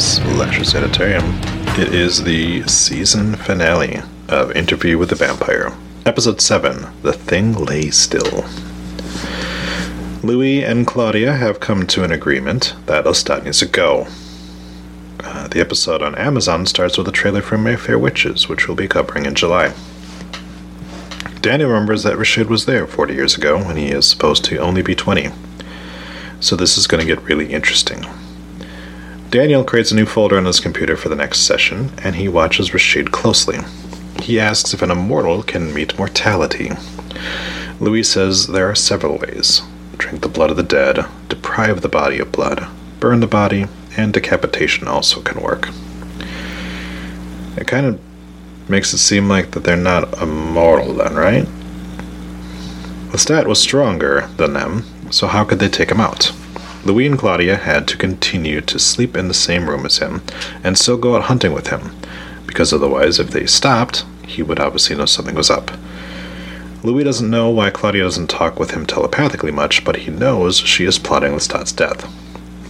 Sanitarium. It is the season finale of Interview with the Vampire, Episode 7 The Thing Lay Still. Louis and Claudia have come to an agreement that Lestat needs to go. Uh, the episode on Amazon starts with a trailer for Mayfair Witches, which we'll be covering in July. Daniel remembers that Rashid was there 40 years ago when he is supposed to only be 20. So this is going to get really interesting. Daniel creates a new folder on his computer for the next session, and he watches Rashid closely. He asks if an immortal can meet mortality. Louis says there are several ways drink the blood of the dead, deprive the body of blood, burn the body, and decapitation also can work. It kind of makes it seem like that they're not immortal then, right? Lestat was stronger than them, so how could they take him out? Louis and Claudia had to continue to sleep in the same room as him, and still go out hunting with him, because otherwise, if they stopped, he would obviously know something was up. Louis doesn't know why Claudia doesn't talk with him telepathically much, but he knows she is plotting Lestat's death.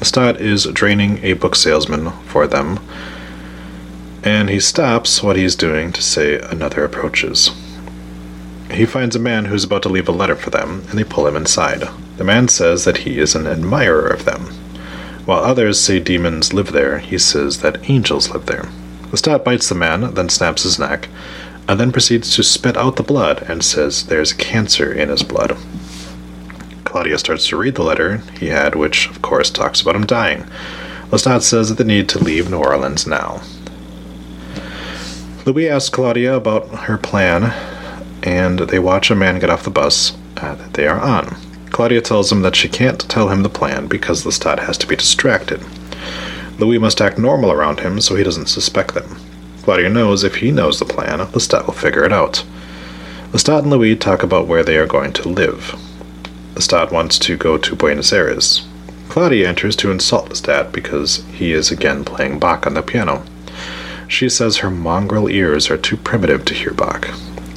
Lestat is draining a book salesman for them, and he stops what he's doing to say another approaches. He finds a man who's about to leave a letter for them, and they pull him inside. The man says that he is an admirer of them. While others say demons live there, he says that angels live there. Lestat bites the man, then snaps his neck, and then proceeds to spit out the blood and says there's cancer in his blood. Claudia starts to read the letter he had, which, of course, talks about him dying. Lestat says that they need to leave New Orleans now. Louis asks Claudia about her plan, and they watch a man get off the bus that they are on. Claudia tells him that she can't tell him the plan because Lestat has to be distracted. Louis must act normal around him so he doesn't suspect them. Claudia knows if he knows the plan, Lestat will figure it out. Lestat and Louis talk about where they are going to live. Lestat wants to go to Buenos Aires. Claudia enters to insult Lestat because he is again playing Bach on the piano. She says her mongrel ears are too primitive to hear Bach.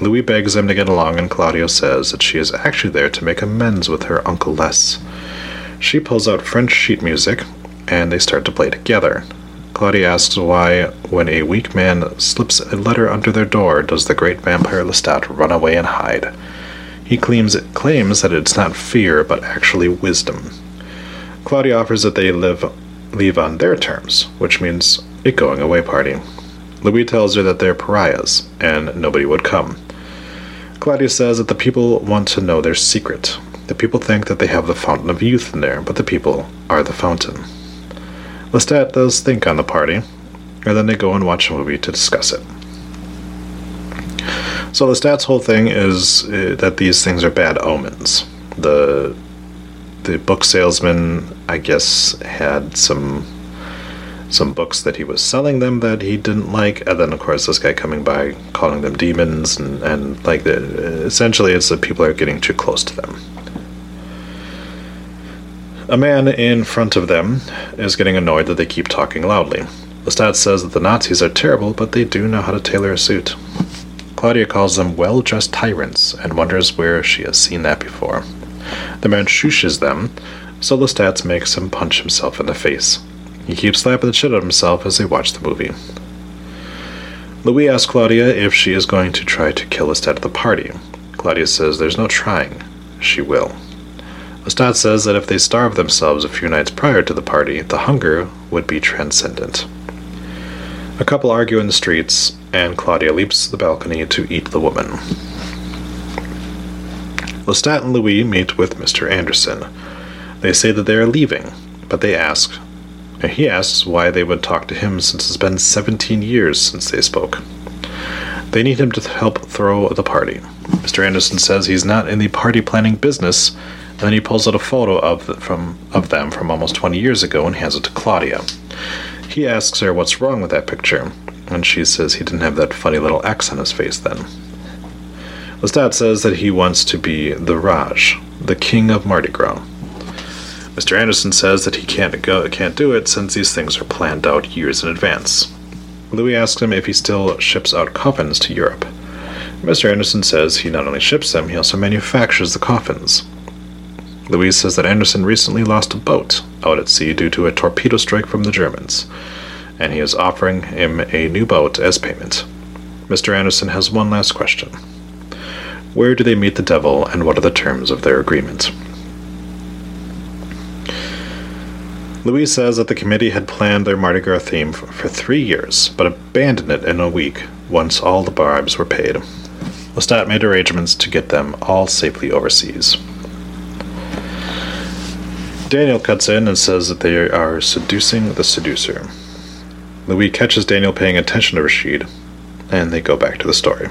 Louis begs them to get along, and Claudia says that she is actually there to make amends with her Uncle Les. She pulls out French sheet music, and they start to play together. Claudia asks why, when a weak man slips a letter under their door, does the great vampire Lestat run away and hide. He claims, claims that it's not fear, but actually wisdom. Claudia offers that they live, leave on their terms, which means a going away party. Louis tells her that they're pariahs, and nobody would come. Claudia says that the people want to know their secret. The people think that they have the fountain of youth in there, but the people are the fountain. Lestat does think on the party, and then they go and watch a movie to discuss it. So Lestat's whole thing is uh, that these things are bad omens. The the book salesman, I guess, had some some books that he was selling them that he didn't like, and then of course this guy coming by calling them demons, and and like the, essentially it's that people are getting too close to them. A man in front of them is getting annoyed that they keep talking loudly. Lestat says that the Nazis are terrible, but they do know how to tailor a suit. Claudia calls them well dressed tyrants and wonders where she has seen that before. The man shushes them, so Lestat makes him punch himself in the face. He keeps slapping the shit out of himself as they watch the movie. Louis asks Claudia if she is going to try to kill Lestat at the party. Claudia says there's no trying. She will. Lestat says that if they starve themselves a few nights prior to the party, the hunger would be transcendent. A couple argue in the streets, and Claudia leaps the balcony to eat the woman. Lestat and Louis meet with Mr. Anderson. They say that they are leaving, but they ask he asks why they would talk to him since it's been 17 years since they spoke. They need him to help throw the party. Mr. Anderson says he's not in the party planning business, and then he pulls out a photo of, the, from, of them from almost 20 years ago and hands it to Claudia. He asks her what's wrong with that picture, and she says he didn't have that funny little X on his face then. Lestat says that he wants to be the Raj, the king of Mardi Gras. Mr. Anderson says that he can't go, can't do it since these things are planned out years in advance. Louis asks him if he still ships out coffins to Europe. Mr. Anderson says he not only ships them, he also manufactures the coffins. Louis says that Anderson recently lost a boat out at sea due to a torpedo strike from the Germans, and he is offering him a new boat as payment. Mr. Anderson has one last question. Where do they meet the devil, and what are the terms of their agreement? Louise says that the committee had planned their Mardi Gras theme for, for three years, but abandoned it in a week once all the bribes were paid. Lestat made arrangements to get them all safely overseas. Daniel cuts in and says that they are seducing the seducer. Louis catches Daniel paying attention to Rashid, and they go back to the story.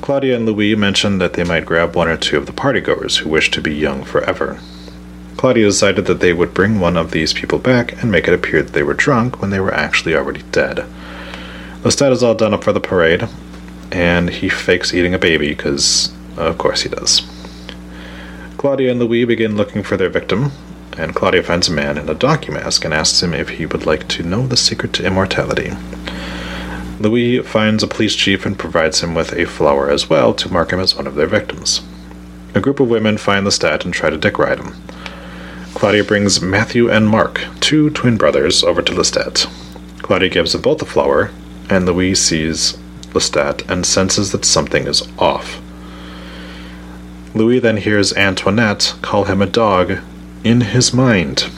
Claudia and Louis mention that they might grab one or two of the partygoers who wish to be young forever. Claudia decided that they would bring one of these people back and make it appear that they were drunk when they were actually already dead. Lestat is all done up for the parade, and he fakes eating a baby because, of course, he does. Claudia and Louis begin looking for their victim, and Claudia finds a man in a donkey mask and asks him if he would like to know the secret to immortality. Louis finds a police chief and provides him with a flower as well to mark him as one of their victims. A group of women find Lestat and try to dick ride him. Claudia brings Matthew and Mark, two twin brothers, over to Lestat. Claudia gives them both a flower, and Louis sees Lestat and senses that something is off. Louis then hears Antoinette call him a dog in his mind.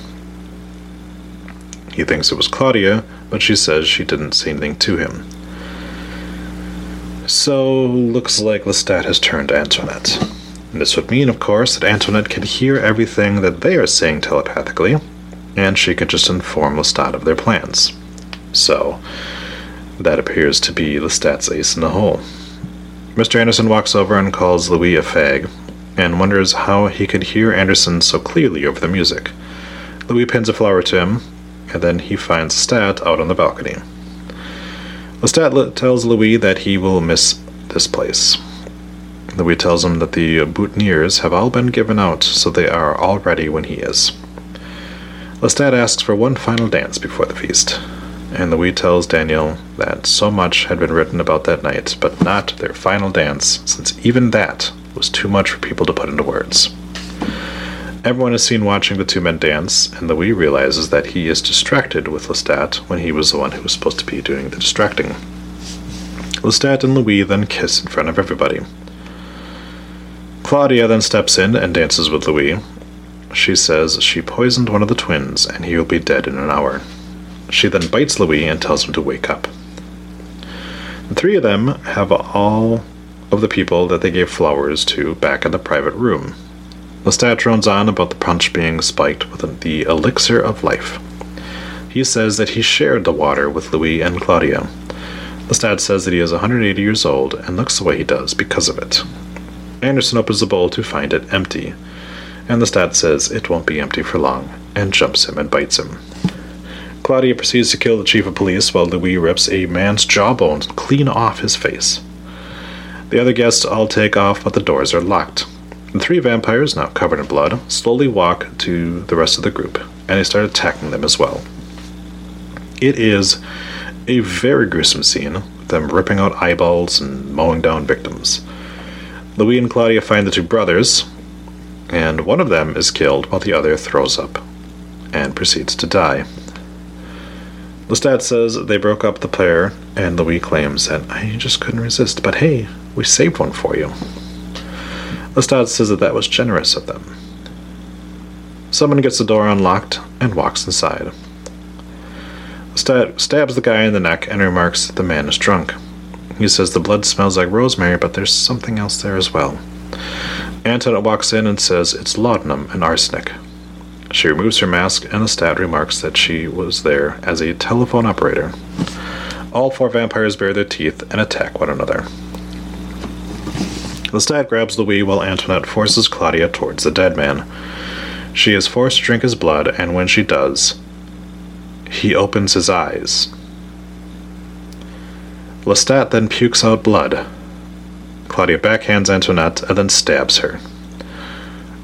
He thinks it was Claudia, but she says she didn't say anything to him. So, looks like Lestat has turned Antoinette. This would mean, of course, that Antoinette can hear everything that they are saying telepathically, and she could just inform Lestat of their plans. So, that appears to be Lestat's ace in the hole. Mr. Anderson walks over and calls Louis a fag, and wonders how he could hear Anderson so clearly over the music. Louis pins a flower to him, and then he finds Lestat out on the balcony. Lestat tells Louis that he will miss this place. Louis tells him that the boutonnieres have all been given out, so they are all ready when he is. Lestat asks for one final dance before the feast, and Louis tells Daniel that so much had been written about that night, but not their final dance, since even that was too much for people to put into words. Everyone is seen watching the two men dance, and Louis realizes that he is distracted with Lestat when he was the one who was supposed to be doing the distracting. Lestat and Louis then kiss in front of everybody. Claudia then steps in and dances with Louis. She says she poisoned one of the twins and he will be dead in an hour. She then bites Louis and tells him to wake up. The three of them have all of the people that they gave flowers to back in the private room. Lestat drones on about the punch being spiked with the elixir of life. He says that he shared the water with Louis and Claudia. Lestat says that he is 180 years old and looks the way he does because of it. Anderson opens the bowl to find it empty, and Lestat says it won't be empty for long, and jumps him and bites him. Claudia proceeds to kill the chief of police while Louis rips a man's jawbones clean off his face. The other guests all take off, but the doors are locked. The three vampires, now covered in blood, slowly walk to the rest of the group, and they start attacking them as well. It is a very gruesome scene, with them ripping out eyeballs and mowing down victims. Louis and Claudia find the two brothers, and one of them is killed while the other throws up and proceeds to die. Lestat says they broke up the pair, and Louis claims that I just couldn't resist, but hey, we saved one for you. Lestat says that that was generous of them. Someone gets the door unlocked and walks inside. Lestat stabs the guy in the neck and remarks that the man is drunk. He says the blood smells like rosemary, but there's something else there as well. Antoinette walks in and says it's laudanum and arsenic. She removes her mask, and the Lestat remarks that she was there as a telephone operator. All four vampires bare their teeth and attack one another. Lestat grabs Louis while Antoinette forces Claudia towards the dead man. She is forced to drink his blood, and when she does, he opens his eyes. Lestat then pukes out blood. Claudia backhands Antoinette and then stabs her.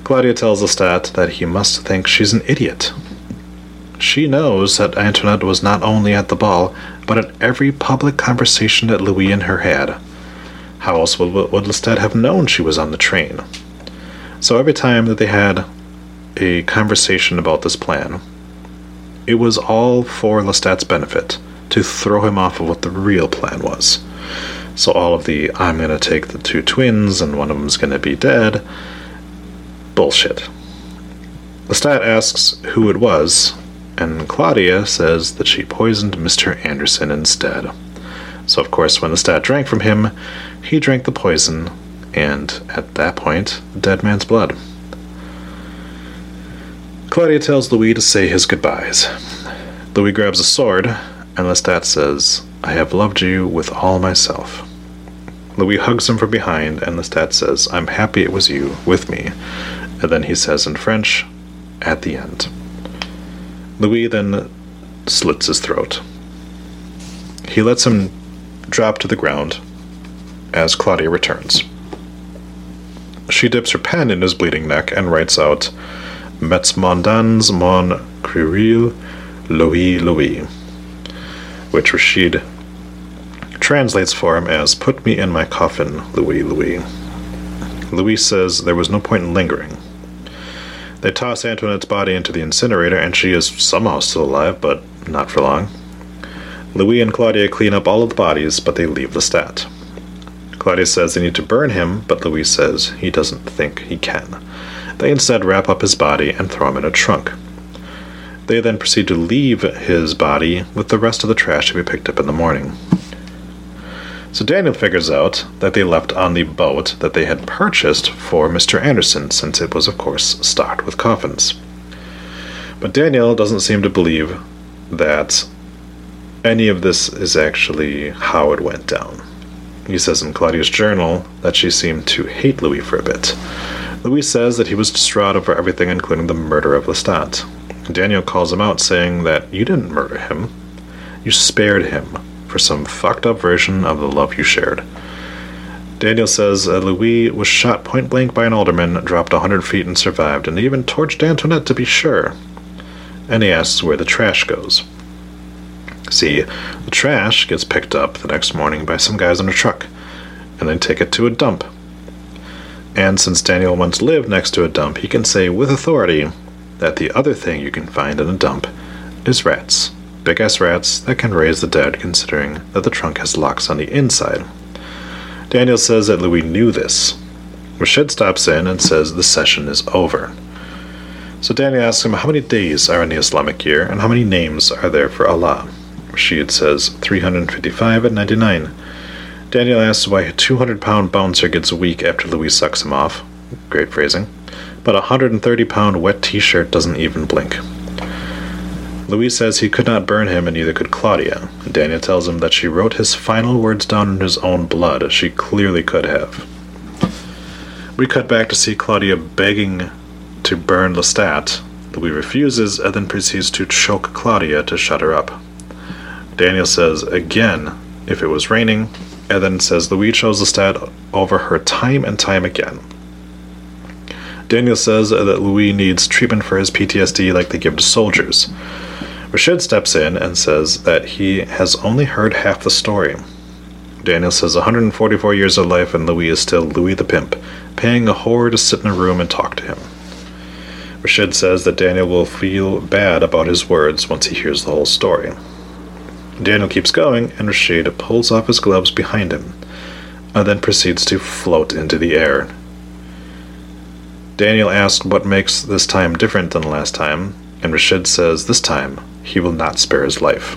Claudia tells Lestat that he must think she's an idiot. She knows that Antoinette was not only at the ball, but at every public conversation that Louis and her had. How else would, would Lestat have known she was on the train? So every time that they had a conversation about this plan, it was all for Lestat's benefit to throw him off of what the real plan was. So all of the I'm going to take the two twins and one of them's going to be dead bullshit. Lestat asks who it was, and Claudia says that she poisoned Mr. Anderson instead. So, of course, when Lestat drank from him, he drank the poison, and at that point, the dead man's blood. Claudia tells Louis to say his goodbyes. Louis grabs a sword, and Lestat says, I have loved you with all myself. Louis hugs him from behind, and Lestat says, I'm happy it was you, with me. And then he says in French, at the end. Louis then slits his throat. He lets him drop to the ground as Claudia returns. She dips her pen in his bleeding neck and writes out, Mets mondans mon cruril Louis Louis, which Rashid translates for him as Put me in my coffin, Louis Louis. Louis says there was no point in lingering. They toss Antoinette's body into the incinerator, and she is somehow still alive, but not for long. Louis and Claudia clean up all of the bodies, but they leave Lestat. Claudia says they need to burn him, but Louis says he doesn't think he can. They instead wrap up his body and throw him in a trunk. They then proceed to leave his body with the rest of the trash to be picked up in the morning. So Daniel figures out that they left on the boat that they had purchased for Mr. Anderson, since it was, of course, stocked with coffins. But Daniel doesn't seem to believe that any of this is actually how it went down. He says in Claudia's journal that she seemed to hate Louis for a bit. Louis says that he was distraught over everything, including the murder of Lestat. Daniel calls him out, saying that you didn't murder him. You spared him for some fucked up version of the love you shared. Daniel says uh, Louis was shot point blank by an alderman, dropped a hundred feet, and survived, and even torched Antoinette to be sure. And he asks where the trash goes. See, the trash gets picked up the next morning by some guys in a truck, and they take it to a dump. And since Daniel once lived next to a dump, he can say with authority that the other thing you can find in a dump is rats big ass rats that can raise the dead, considering that the trunk has locks on the inside. Daniel says that Louis knew this. Rashid stops in and says the session is over. So Daniel asks him how many days are in the Islamic year and how many names are there for Allah. Rashid says 355 and 99. Daniel asks why a 200 pound bouncer gets weak after Louis sucks him off. Great phrasing. But a 130 pound wet t shirt doesn't even blink. Louis says he could not burn him, and neither could Claudia. Daniel tells him that she wrote his final words down in his own blood. As she clearly could have. We cut back to see Claudia begging to burn Lestat. Louis refuses and then proceeds to choke Claudia to shut her up. Daniel says again if it was raining, and then says Louis chose Lestat over her time and time again. Daniel says that Louis needs treatment for his PTSD like they give to soldiers. Rashid steps in and says that he has only heard half the story. Daniel says 144 years of life and Louis is still Louis the Pimp, paying a whore to sit in a room and talk to him. Rashid says that Daniel will feel bad about his words once he hears the whole story. Daniel keeps going, and Rashid pulls off his gloves behind him, and then proceeds to float into the air. Daniel asks what makes this time different than last time, and Rashid says this time he will not spare his life.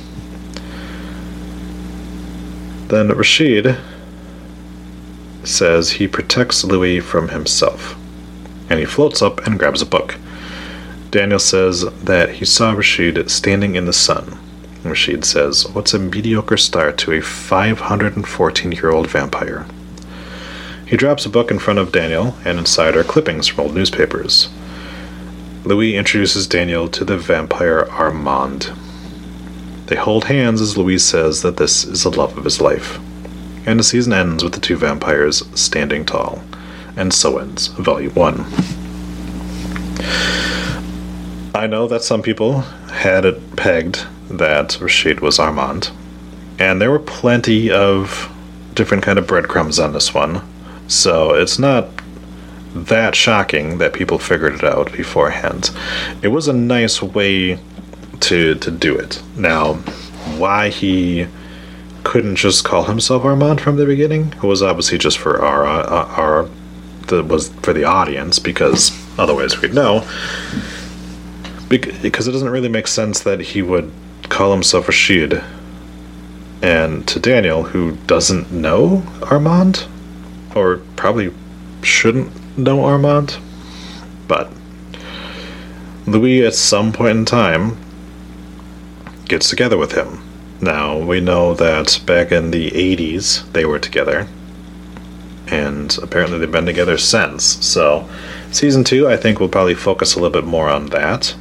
Then Rashid says he protects Louis from himself, and he floats up and grabs a book. Daniel says that he saw Rashid standing in the sun. Rashid says, What's a mediocre start to a 514 year old vampire? He drops a book in front of Daniel, and inside are clippings from old newspapers. Louis introduces Daniel to the vampire Armand. They hold hands as Louis says that this is the love of his life. And the season ends with the two vampires standing tall. And so ends Volume 1. I know that some people had it pegged that Rashid was Armand, and there were plenty of different kind of breadcrumbs on this one, so it's not that shocking that people figured it out beforehand. It was a nice way to to do it. Now, why he couldn't just call himself Armand from the beginning who was obviously just for our uh, our the was for the audience because otherwise we'd know. Because it doesn't really make sense that he would call himself Rashid and to Daniel, who doesn't know Armand, or probably shouldn't know Armand, but Louis at some point in time gets together with him. Now, we know that back in the 80s they were together, and apparently they've been together since. So, season two, I think, will probably focus a little bit more on that.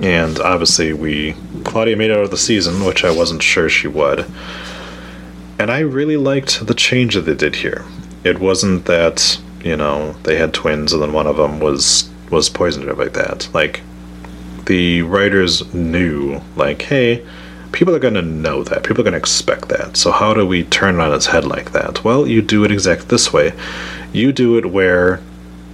And obviously, we Claudia made it out of the season, which I wasn't sure she would. And I really liked the change that they did here. It wasn't that you know they had twins and then one of them was was poisoned or like that. Like the writers knew, like, hey, people are going to know that. People are going to expect that. So, how do we turn it on its head like that? Well, you do it exactly this way. You do it where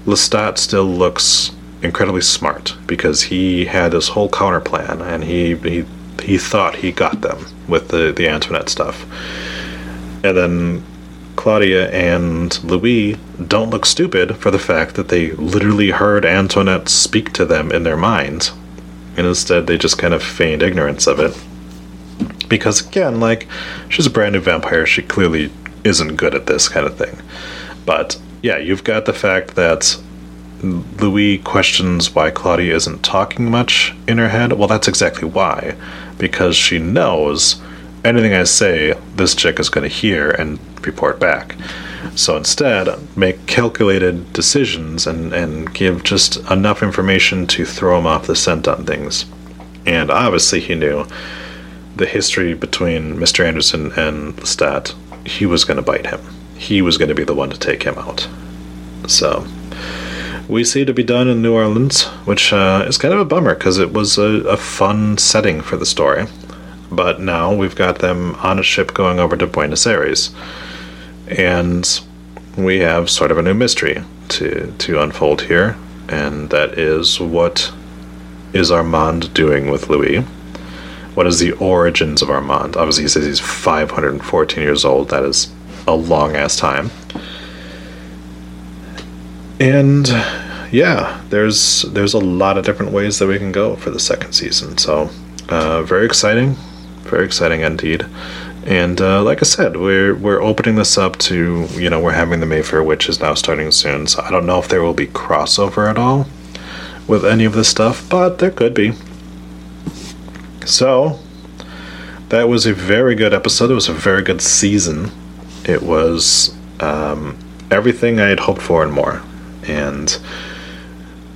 Lestat still looks incredibly smart because he had this whole counter plan and he, he, he thought he got them with the, the Antoinette stuff. And then Claudia and Louis don't look stupid for the fact that they literally heard Antoinette speak to them in their minds and instead they just kind of feigned ignorance of it. Because again, like, she's a brand new vampire, she clearly isn't good at this kind of thing. But yeah, you've got the fact that Louis questions why Claudia isn't talking much in her head. Well, that's exactly why. Because she knows anything I say, this chick is going to hear and report back. So instead, make calculated decisions and, and give just enough information to throw him off the scent on things. And obviously, he knew the history between Mr. Anderson and Lestat. He was going to bite him. He was going to be the one to take him out. So, we see to be done in New Orleans, which uh, is kind of a bummer because it was a, a fun setting for the story. But now we've got them on a ship going over to Buenos Aires and we have sort of a new mystery to to unfold here, and that is what is Armand doing with Louis? What is the origins of Armand? Obviously, he says he's 514 years old. That is a long ass time. And yeah, there's there's a lot of different ways that we can go for the second season. So uh, very exciting, very exciting indeed. And uh, like I said, we're we're opening this up to you know we're having the Mayfair Witches now starting soon, so I don't know if there will be crossover at all with any of this stuff, but there could be. So that was a very good episode. It was a very good season. It was um, everything I had hoped for and more, and.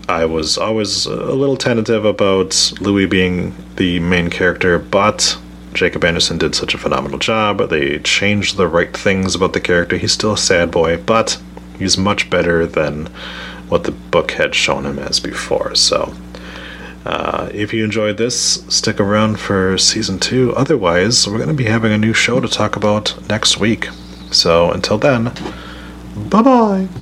I was always a little tentative about Louis being the main character, but Jacob Anderson did such a phenomenal job. They changed the right things about the character. He's still a sad boy, but he's much better than what the book had shown him as before. So, uh, if you enjoyed this, stick around for season two. Otherwise, we're going to be having a new show to talk about next week. So, until then, bye bye.